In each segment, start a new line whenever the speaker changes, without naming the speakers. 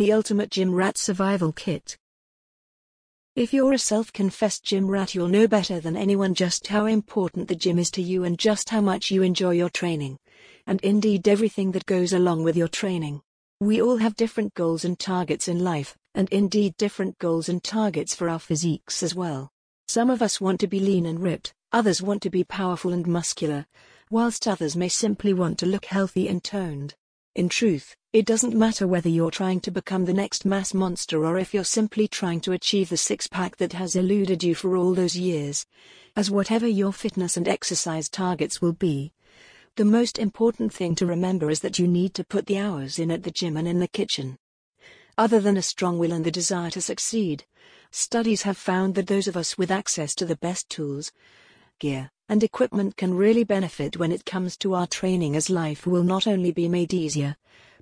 The Ultimate Gym Rat Survival Kit. If you're a self confessed gym rat, you'll know better than anyone just how important the gym is to you and just how much you enjoy your training. And indeed, everything that goes along with your training. We all have different goals and targets in life, and indeed different goals and targets for our physiques as well. Some of us want to be lean and ripped, others want to be powerful and muscular, whilst others may simply want to look healthy and toned. In truth, it doesn't matter whether you're trying to become the next mass monster or if you're simply trying to achieve the six pack that has eluded you for all those years. As whatever your fitness and exercise targets will be, the most important thing to remember is that you need to put the hours in at the gym and in the kitchen. Other than a strong will and the desire to succeed, studies have found that those of us with access to the best tools, gear, and equipment can really benefit when it comes to our training as life will not only be made easier,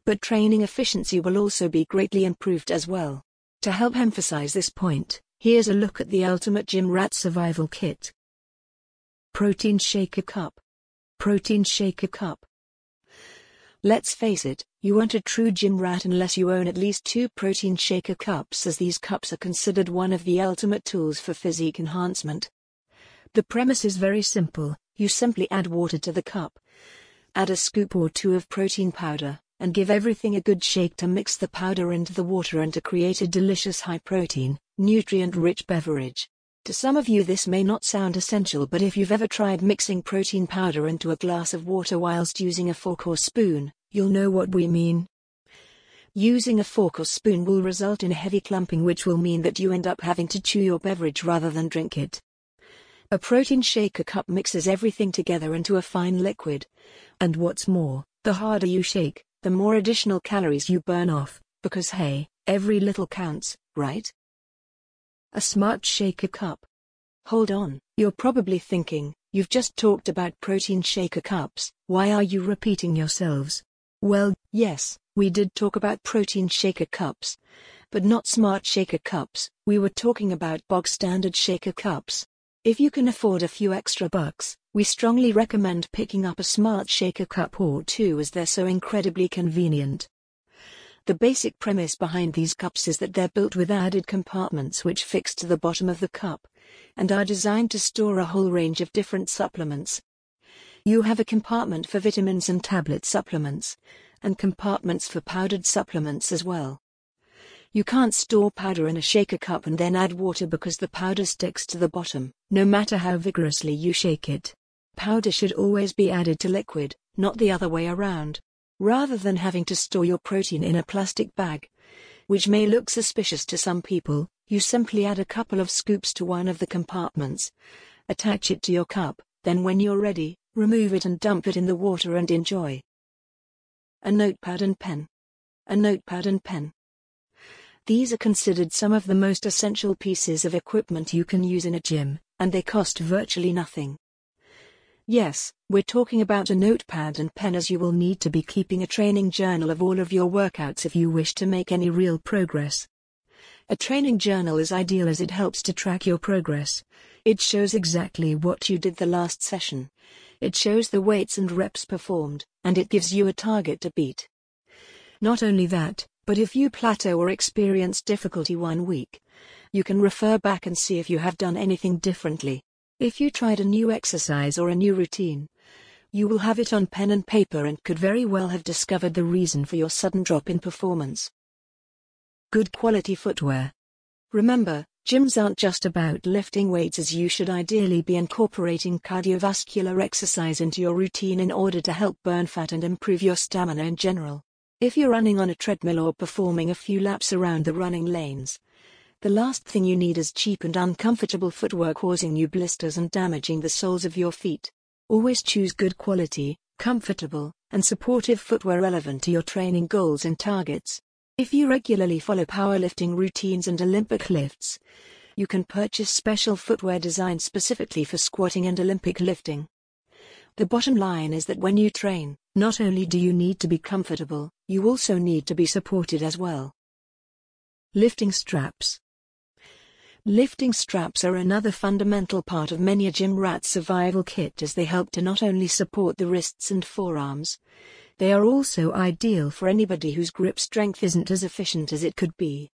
but training efficiency will also be greatly improved as well. To help emphasize this point, here's a look at the Ultimate Gym Rat Survival Kit. Protein Shaker Cup. Protein Shaker Cup. Let's face it, you aren't a true gym rat unless you own at least two protein shaker cups as these cups are considered one of the ultimate tools for physique enhancement. The premise is very simple, you simply add water to the cup. Add a scoop or two of protein powder, and give everything a good shake to mix the powder into the water and to create a delicious high protein, nutrient rich beverage. To some of you, this may not sound essential, but if you've ever tried mixing protein powder into a glass of water whilst using a fork or spoon, you'll know what we mean. Using a fork or spoon will result in heavy clumping, which will mean that you end up having to chew your beverage rather than drink it. A protein shaker cup mixes everything together into a fine liquid. And what's more, the harder you shake, the more additional calories you burn off, because hey, every little counts, right? A smart shaker cup. Hold on, you're probably thinking, you've just talked about protein shaker cups, why are you repeating yourselves? Well, yes, we did talk about protein shaker cups. But not smart shaker cups, we were talking about bog standard shaker cups. If you can afford a few extra bucks, we strongly recommend picking up a smart shaker cup or two as they're so incredibly convenient. The basic premise behind these cups is that they're built with added compartments which fix to the bottom of the cup and are designed to store a whole range of different supplements. You have a compartment for vitamins and tablet supplements, and compartments for powdered supplements as well. You can't store powder in a shaker cup and then add water because the powder sticks to the bottom, no matter how vigorously you shake it. Powder should always be added to liquid, not the other way around. Rather than having to store your protein in a plastic bag, which may look suspicious to some people, you simply add a couple of scoops to one of the compartments, attach it to your cup, then when you're ready, remove it and dump it in the water and enjoy. A notepad and pen. A notepad and pen. These are considered some of the most essential pieces of equipment you can use in a gym, and they cost virtually nothing. Yes, we're talking about a notepad and pen as you will need to be keeping a training journal of all of your workouts if you wish to make any real progress. A training journal is ideal as it helps to track your progress. It shows exactly what you did the last session. It shows the weights and reps performed, and it gives you a target to beat. Not only that, but if you plateau or experience difficulty one week, you can refer back and see if you have done anything differently. If you tried a new exercise or a new routine, you will have it on pen and paper and could very well have discovered the reason for your sudden drop in performance. Good quality footwear. Remember, gyms aren't just about lifting weights as you should ideally be incorporating cardiovascular exercise into your routine in order to help burn fat and improve your stamina in general. If you're running on a treadmill or performing a few laps around the running lanes, the last thing you need is cheap and uncomfortable footwear causing you blisters and damaging the soles of your feet. Always choose good quality, comfortable, and supportive footwear relevant to your training goals and targets. If you regularly follow powerlifting routines and Olympic lifts, you can purchase special footwear designed specifically for squatting and Olympic lifting. The bottom line is that when you train, not only do you need to be comfortable, you also need to be supported as well. Lifting straps. Lifting straps are another fundamental part of many a gym rat's survival kit as they help to not only support the wrists and forearms, They are also ideal for anybody whose grip strength isn't as efficient as it could be.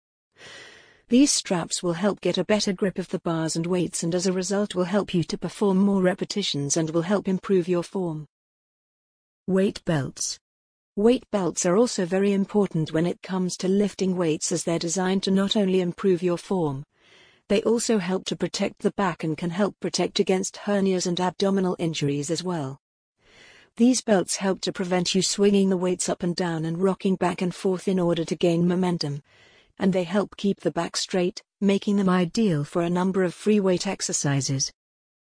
These straps will help get a better grip of the bars and weights and as a result will help you to perform more repetitions and will help improve your form. Weight belts. Weight belts are also very important when it comes to lifting weights as they're designed to not only improve your form, they also help to protect the back and can help protect against hernias and abdominal injuries as well. These belts help to prevent you swinging the weights up and down and rocking back and forth in order to gain momentum, and they help keep the back straight, making them ideal for a number of free weight exercises.